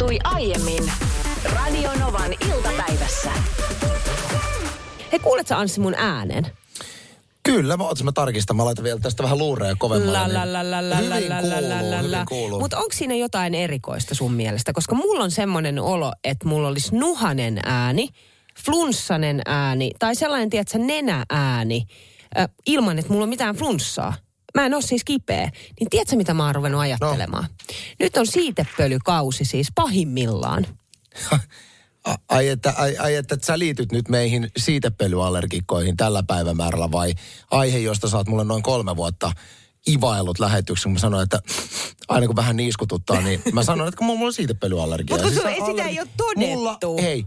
tapahtui aiemmin Radionovan iltapäivässä. Hei, kuuletko Anssi mun äänen? Kyllä, mä otin mä tarkistan. Mä laitan vielä tästä vähän luureja kovemmalle. Niin hyvin kuuluu. Mutta onko siinä jotain erikoista sun mielestä? Koska mulla on semmoinen olo, että mulla olisi nuhanen ääni, flunssanen ääni tai sellainen, tiedätkö, nenäääni äh, ilman, että mulla on mitään flunssaa. Mä en ole siis kipeä. Niin tiedätkö, mitä mä oon ruvennut ajattelemaan? Nyt on siitepölykausi siis pahimmillaan. Ai että, ai, ai että sä liityt nyt meihin siitepölyallergikkoihin tällä päivämäärällä vai aihe, josta oot mulle noin kolme vuotta ivaillut lähetyksen, kun mä sanoin, että aina kun vähän niiskututtaa, niin mä sanoin, että kun mulla on siitepölyallergia. Mut kun Siis on sitä allergi- ei oo todettu. Mulla, hei,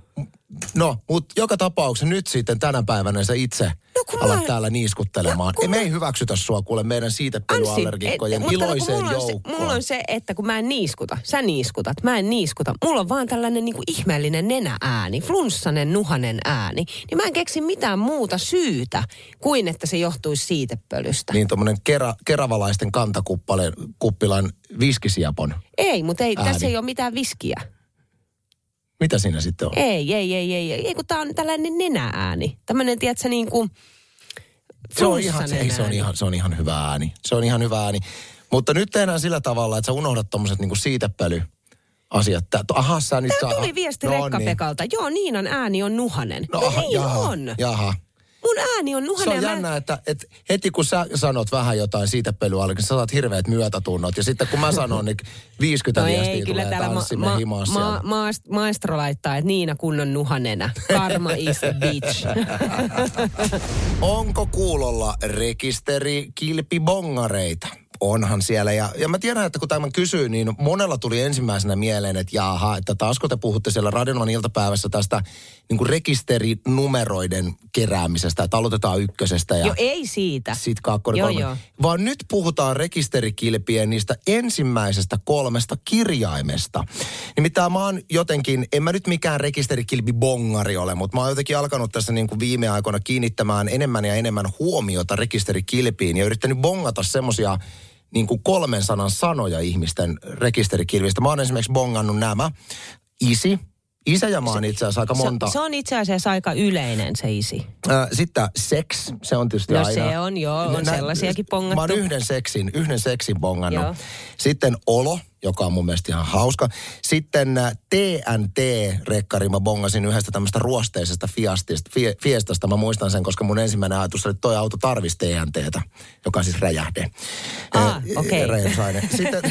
no, mutta joka tapauksessa nyt sitten tänä päivänä sä itse No kun alat mä- täällä niiskuttelemaan. No kun ei me ei hyväksytä sua kuule meidän siitepölyallergikkojen iloiseen mulla on, se, joukkoon. mulla on se, että kun mä en niiskuta, sä niiskutat, mä en niiskuta. Mulla on vaan tällainen niinku ihmeellinen nenäääni, flunssanen, nuhanen ääni. Niin mä en keksi mitään muuta syytä kuin, että se johtuisi siitepölystä. Niin tuommoinen kera, keravalaisten kantakuppilan viskisiapon. Ei, mutta ei, Ääni. tässä ei ole mitään viskiä. Mitä siinä sitten on? Ei, ei, ei, ei, ei, ei kun tää on tällainen nenäääni. Tämmöinen, tiedätkö, niin kuin Se on, ihan, flunssanen ei, se, on ihan, se on ihan hyvä ääni. Se on ihan hyvä ääni. Mutta nyt tehdään sillä tavalla, että sä unohdat tommoset niinku siitepöly asiat. Aha, sä nyt Tää saa... tuli viesti no Rekka-Pekalta. Joo, Niinan ääni on nuhanen. No, aha, niin jaha, on. Jaha. Mun ääni on Se nuhanen. on ja mä- jännä, että, että heti kun sä sanot vähän jotain siitepölyä, niin sä saat hirveät myötätunnot. Ja sitten kun mä sanon, niin 50 No viestiä ei, kyllä tulee ma- tanssimme ma- himassa. ma- maast- maestro laittaa, että Niina kunnon nuhanenä. Karma is a bitch. Onko kuulolla rekisteri kilpibongareita? Onhan siellä. Ja, ja mä tiedän, että kun tämän kysyy, niin monella tuli ensimmäisenä mieleen, että jaha, että taasko te puhutte siellä Radionovan iltapäivässä tästä niin kuin rekisterinumeroiden keräämisestä, että aloitetaan ykkösestä ja jo ei siitä. sit kakkonen, Joo, joo. Vaan nyt puhutaan rekisterikilpien niistä ensimmäisestä kolmesta kirjaimesta. Nimittäin mä oon jotenkin, en mä nyt mikään rekisterikilpibongari ole, mutta mä oon jotenkin alkanut tässä niin kuin viime aikoina kiinnittämään enemmän ja enemmän huomiota rekisterikilpiin ja yrittänyt bongata semmosia niin kuin kolmen sanan sanoja ihmisten rekisterikilvistä. Mä oon esimerkiksi bongannut nämä. Isi. Isä ja mä oon itse asiassa aika monta. Se, se on itse asiassa aika yleinen se isi. Äh, Sitten sex, se on tietysti No aina. se on, joo, on Nä- sellaisiakin bongattu. Mä oon yhden seksin, yhden seksin bongannut. Joo. Sitten olo, joka on mun mielestä ihan hauska. Sitten äh, TNT-rekkari mä bongasin yhdestä tämmöistä ruosteisesta fiastista, fie, fiestasta. Mä muistan sen, koska mun ensimmäinen ajatus oli, että toi auto tarvisi TNTtä, joka siis räjähde. Ah, Äh, okei. räjähdysaine. Sitten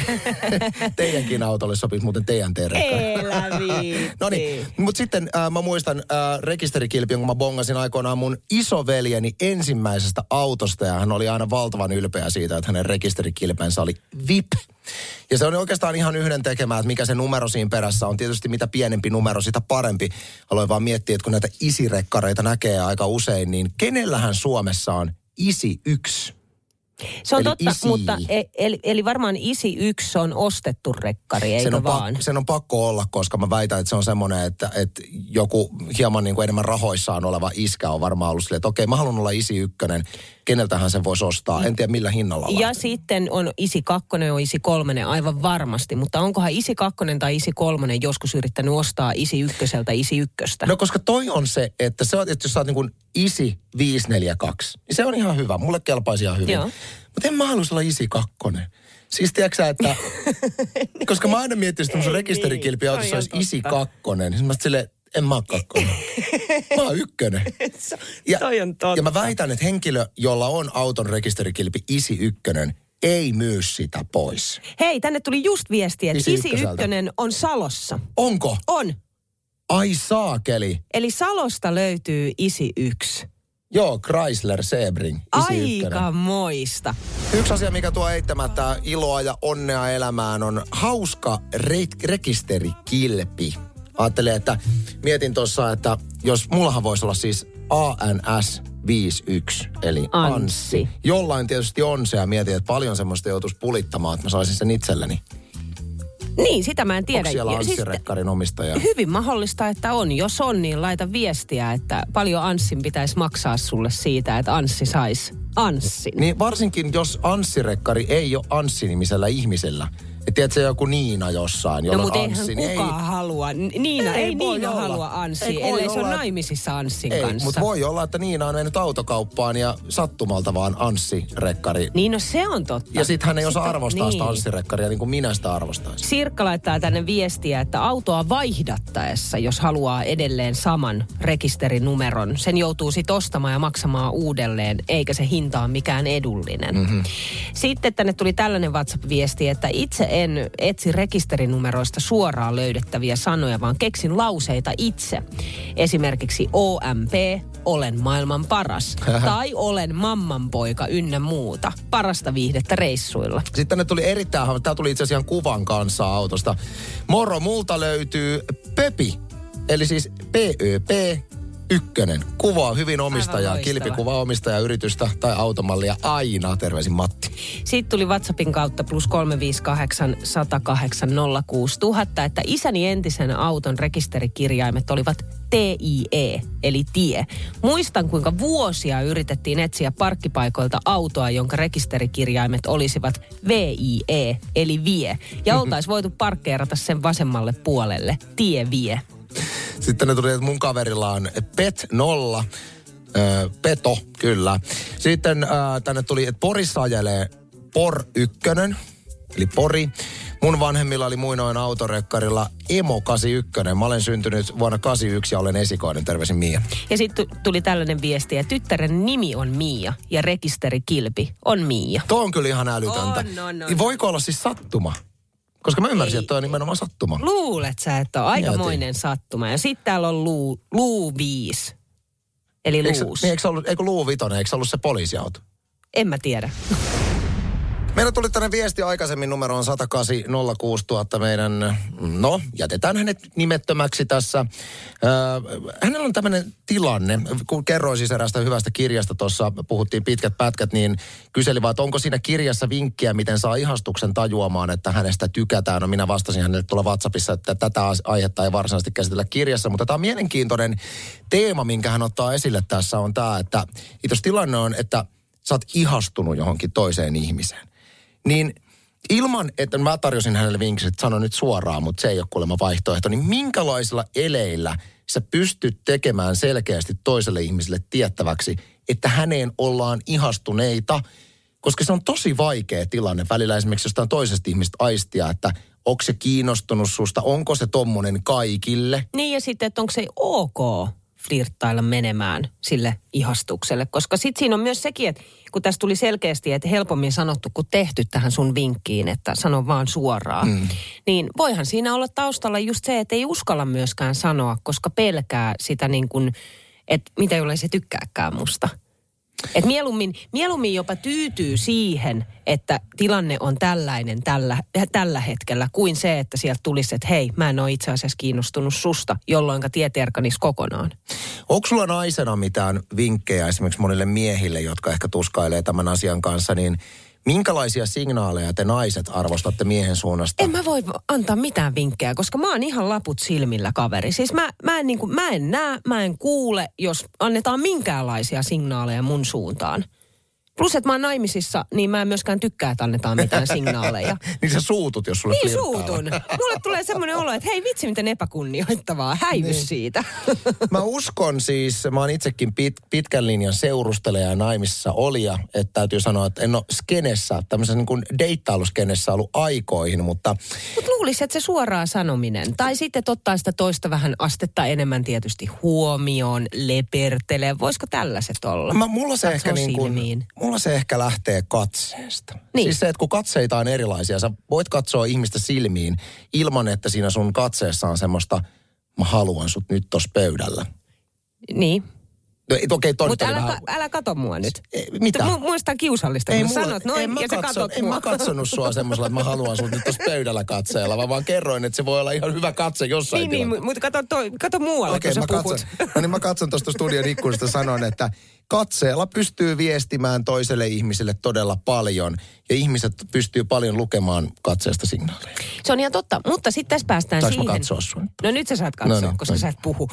teidänkin autolle sopisi muuten TNT-rekkari. No niin, mutta sitten äh, mä muistan äh, rekisterikilpi, jonka mä bongasin aikoinaan mun isoveljeni ensimmäisestä autosta ja hän oli aina valtavan ylpeä siitä, että hänen rekisterikilpensä oli VIP. Ja se on oikeastaan ihan yhden tekemään, että mikä se numero siinä perässä on. Tietysti mitä pienempi numero, sitä parempi. Aloin vaan miettiä, että kun näitä isirekkareita näkee aika usein, niin kenellähän Suomessa on isi yksi? Se on Eli totta, isi. mutta e, eli, eli varmaan isi yksi on ostettu rekkari, eikö sen on, vaan? Pakko, sen on pakko olla, koska mä väitän, että se on semmoinen, että, että joku hieman niin kuin enemmän rahoissaan oleva iskä on varmaan ollut silleen, että okei, mä haluan olla isi ykkönen, keneltähän sen voisi ostaa, en tiedä millä hinnalla. Ja sitten on isi kakkonen, on isi kolmonen aivan varmasti, mutta onkohan isi kakkonen tai isi kolmonen joskus yrittänyt ostaa isi ykköseltä isi ykköstä? No koska toi on se, että, se että jos sä oot niin kuin isi 542, niin se on ihan hyvä. Mulle kelpaisi ihan hyvin. Mutta en mä haluaisi olla isi kakkonen. Siis tiedätkö että... koska mä aina miettinyt, että mun rekisterikilpiautossa Toi on olisi isi kakkonen. Niin mä silleen, en mä oo kakkonen. mä oon ykkönen. Ja, Toi on totta. ja mä väitän, että henkilö, jolla on auton rekisterikilpi isi ykkönen, ei myy sitä pois. Hei, tänne tuli just viesti, että Isi ykkönen on Salossa. Onko? On. Ai saakeli. Eli Salosta löytyy isi yksi. Joo, Chrysler Sebring. Aika moista. Yksi asia, mikä tuo eittämättä iloa ja onnea elämään, on hauska re- rekisterikilpi. Ajattelin, että mietin tuossa, että jos mullahan voisi olla siis ANS 51, eli Anssi. Anssi. Jollain tietysti on se ja mietin, että paljon semmoista joutuisi pulittamaan, että mä saisin sen itselleni. Niin, sitä mä en tiedä. Onko siellä siis- Anssi-rekkarin omistaja? Hyvin mahdollista, että on. Jos on, niin laita viestiä, että paljon Anssin pitäisi maksaa sulle siitä, että Anssi saisi Anssin. Niin varsinkin, jos Anssi-rekkari ei ole Anssi-nimisellä ihmisellä, että tiedätkö joku Niina jossain, jolla No mutta eihän Anssi. kukaan niin halua. Niina, ei, Ei voi Niina olla. halua Anssi, Ei ellei se olla, ole että- naimisissa Anssin ei, kanssa. mutta voi olla, että Niina on mennyt autokauppaan ja sattumalta vaan Anssi-rekkari. Niin no se on totta. Ja sitten hän ei osaa Sitten- arvostaa sitä niin. Anssi-rekkaria niin kuin minä sitä arvostaisin. Sirkka laittaa tänne viestiä, että autoa vaihdattaessa, jos haluaa edelleen saman rekisterinumeron, sen joutuu sitten ostamaan ja maksamaan uudelleen, eikä se hinta ole mikään edullinen. Mm-hmm. Sitten tänne tuli tällainen WhatsApp-viesti, että itse en etsi rekisterinumeroista suoraan löydettäviä sanoja, vaan keksin lauseita itse. Esimerkiksi OMP, olen maailman paras, tai olen mammanpoika ynnä muuta. Parasta viihdettä reissuilla. Sitten tänne tuli erittäin tämä tuli itse asiassa ihan kuvan kanssa autosta. Moro, multa löytyy Pöpi, eli siis PÖP ykkönen. Kuvaa hyvin omistajaa, loistava. kilpikuva omistajaa, yritystä tai automallia aina. Terveisin Matti. Sitten tuli WhatsAppin kautta plus 358 108 06000, että isäni entisen auton rekisterikirjaimet olivat TIE, eli tie. Muistan, kuinka vuosia yritettiin etsiä parkkipaikoilta autoa, jonka rekisterikirjaimet olisivat VIE, eli vie. Ja oltaisiin voitu parkkeerata sen vasemmalle puolelle, tie vie. Sitten ne tuli, että mun kaverilla on PET 0. Öö, peto, kyllä. Sitten öö, tänne tuli, että Porissa ajelee Por 1, eli Pori. Mun vanhemmilla oli muinoin autorekkarilla Emo 81. Mä olen syntynyt vuonna 81 ja olen esikoinen. Terveisin Mia. Ja sitten tuli tällainen viesti, että tyttären nimi on Miia ja rekisterikilpi on Miia. Tuo on kyllä ihan älytöntä. On, on, on. Niin Voiko olla siis sattuma? Koska mä ymmärsin, että toi on nimenomaan sattuma. Luulet sä, että on aikamoinen sattuma. Ja sitten täällä on luu, luu 5. Eli Eikö, luus. niin, eikö, ollut, eikö Luu Vitonen, eikö se ollut se poliisiauto? En mä tiedä. Meillä tuli tänne viesti aikaisemmin numeroon 108 06000 meidän, no jätetään hänet nimettömäksi tässä. Hänellä on tämmöinen tilanne, kun kerroin siis eräästä hyvästä kirjasta tuossa, puhuttiin pitkät pätkät, niin kyseli vaan, että onko siinä kirjassa vinkkiä, miten saa ihastuksen tajuamaan, että hänestä tykätään. No minä vastasin hänelle tuolla WhatsAppissa, että tätä aihetta ei varsinaisesti käsitellä kirjassa, mutta tämä on mielenkiintoinen teema, minkä hän ottaa esille tässä on tämä, että jos tilanne on, että sä oot ihastunut johonkin toiseen ihmiseen, niin ilman, että mä tarjosin hänelle vinkiksi, että sano nyt suoraan, mutta se ei ole kuulemma vaihtoehto, niin minkälaisilla eleillä sä pystyt tekemään selkeästi toiselle ihmiselle tiettäväksi, että häneen ollaan ihastuneita, koska se on tosi vaikea tilanne välillä esimerkiksi jostain toisesta ihmistä aistia, että onko se kiinnostunut susta, onko se tommonen kaikille. Niin ja sitten, että onko se ok flirttailla menemään sille ihastukselle. Koska sitten siinä on myös sekin, että kun tässä tuli selkeästi, että helpommin sanottu kuin tehty tähän sun vinkkiin, että sano vaan suoraan. Mm. Niin voihan siinä olla taustalla just se, että ei uskalla myöskään sanoa, koska pelkää sitä niin kuin, että mitä jollei se tykkääkään musta. Et mieluummin, mieluummin jopa tyytyy siihen, että tilanne on tällainen tällä, tällä hetkellä, kuin se, että sieltä tulisi, että hei, mä en ole itse asiassa kiinnostunut susta, jolloin tiet erkanisi kokonaan. Onko sulla naisena mitään vinkkejä esimerkiksi monille miehille, jotka ehkä tuskailee tämän asian kanssa, niin minkälaisia signaaleja te naiset arvostatte miehen suunnasta? En mä voi antaa mitään vinkkejä, koska mä oon ihan laput silmillä kaveri. Siis mä, mä, en, niin kuin, mä en näe, mä en kuule, jos annetaan minkäänlaisia signaaleja mun suuntaan. Plus, että mä oon naimisissa, niin mä en myöskään tykkää, että annetaan mitään signaaleja. niin sä suutut, jos sulle Niin suutun. Mulle tulee semmoinen olo, että hei vitsi miten epäkunnioittavaa. Häivy niin. siitä. Mä uskon siis, mä oon itsekin pit, pitkän linjan seurustelija ja naimisissa olija, että täytyy sanoa, että en ole skenessä, tämmöisessä niin kuin deittailuskenessä ollut aikoihin, mutta Mutta luulisin, että se suoraan sanominen. Tai sitten ottaa sitä toista vähän astetta enemmän tietysti huomioon, lepertelee. Voisiko tällaiset olla? mä, mulla se Katsoo ehkä niin kuin. Mulla se ehkä lähtee katseesta. Niin. Siis se, että kun katseita on erilaisia, sä voit katsoa ihmistä silmiin ilman, että siinä sun katseessa on semmoista, mä haluan sut nyt tossa pöydällä. Niin. No, toi Mutta älä, vähän... ka- älä kato mua nyt. Ei, mitä? Mu- muista kiusallista, kun mulla- sanot noin en mä ja sä katso- katot En mua. mä katsonut sua semmoisella, että mä haluan sut nyt tuossa pöydällä katseella, vaan vaan kerroin, että se voi olla ihan hyvä katse jossain Niin, niin, mutta kato, toi, kato muualle, Okei, kun mä sä puhut. katson, no niin mä katson tuosta studion ikkunasta sanon, että katseella pystyy viestimään toiselle ihmiselle todella paljon ja ihmiset pystyy paljon lukemaan katseesta signaaleja. Se on ihan totta, mutta sitten tässä päästään mä siihen. katsoa sua nyt? No nyt sä saat katsoa, No niin, koska no sä et puhu.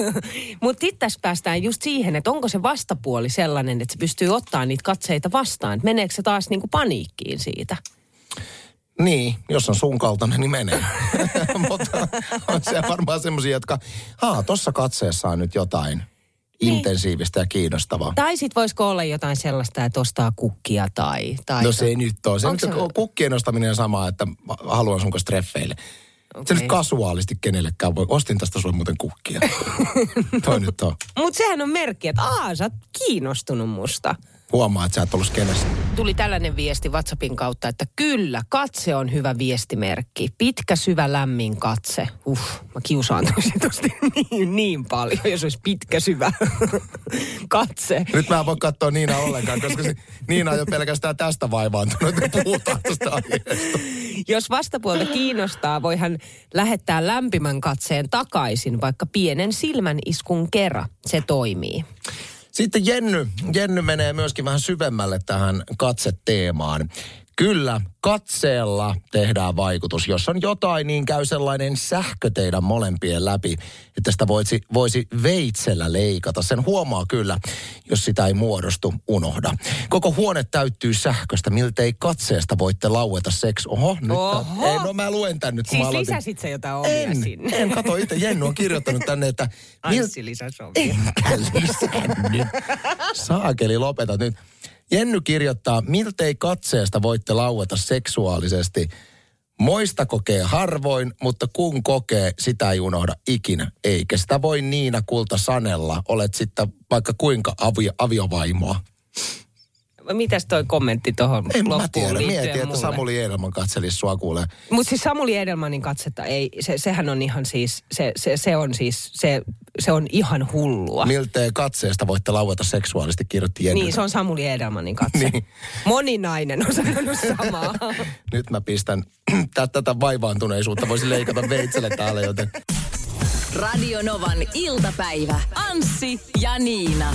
mutta sitten tässä päästään just siihen, että onko se vastapuoli sellainen, että se pystyy ottaa niitä katseita vastaan. Meneekö se taas niinku paniikkiin siitä? Niin, jos on sun kaltainen, niin menee. Mutta on siellä varmaan semmoisia, jotka, haa, tossa katseessa on nyt jotain niin. intensiivistä ja kiinnostavaa. Tai sit voisiko olla jotain sellaista, että ostaa kukkia tai... tai No se ei nyt ole. Se nyt se- kukkien ostaminen on sama, että haluan sunko streffeille. Okay. Se nyt kasuaalisti kenellekään voi. Ostin tästä sulle muuten kukkia. Toi nyt on. Mutta sehän on merkki, että aa, sä oot kiinnostunut musta. Huomaa, että sä et ollut skenessä. Tuli tällainen viesti WhatsAppin kautta, että kyllä, katse on hyvä viestimerkki. Pitkä, syvä, lämmin katse. Uh, mä kiusaantuisin tosta niin, niin paljon, jos olisi pitkä, syvä katse. Nyt mä en voi katsoa Niina ollenkaan, koska se, Niina on jo pelkästään tästä vaivaantunut, että puhutaan tästä aiheesta. Jos vastapuolta kiinnostaa, voi hän lähettää lämpimän katseen takaisin, vaikka pienen silmän iskun kerran. Se toimii. Sitten Jenny. Jenny menee myöskin vähän syvemmälle tähän katseteemaan. Kyllä, katseella tehdään vaikutus. Jos on jotain, niin käy sellainen sähkö teidän molempien läpi, että sitä voisi, voisi veitsellä leikata. Sen huomaa kyllä, jos sitä ei muodostu, unohda. Koko huone täyttyy sähköstä, miltei katseesta voitte laueta seks. Oho, nyt Oho. Ei, no mä luen tän nyt, kun Siis mä aloitin. lisäsit sä jotain omia En, sinne? en, kato itse. Jenny on kirjoittanut tänne, että... mil- Anssi lisäsi omia. Enkä lisännyt. Saakeli, lopeta nyt. Jenny kirjoittaa, miltei katseesta voitte laueta seksuaalisesti. Moista kokee harvoin, mutta kun kokee, sitä ei unohda ikinä. Eikä sitä voi Niina Kulta sanella. Olet sitten vaikka kuinka avio, aviovaimoa. Mitäs toi kommentti tuohon loppuun mä tiedä. liittyen Mietin, että mulle? Samuli Edelman katselisi sua kuulee. Mutta siis Samuli Edelmanin katsetta ei, se, sehän on ihan siis, se, se, se on siis, se, se on ihan hullua. Miltei katseesta voitte laueta seksuaalisesti, kirjoitti Jenny. Niin, se on Samuli Edelmanin katse. Niin. Moni nainen on sanonut samaa. Nyt mä pistän tä- tätä vaivaantuneisuutta. Voisi leikata veitselle täällä, joten... Radio Novan iltapäivä. Anssi ja Niina.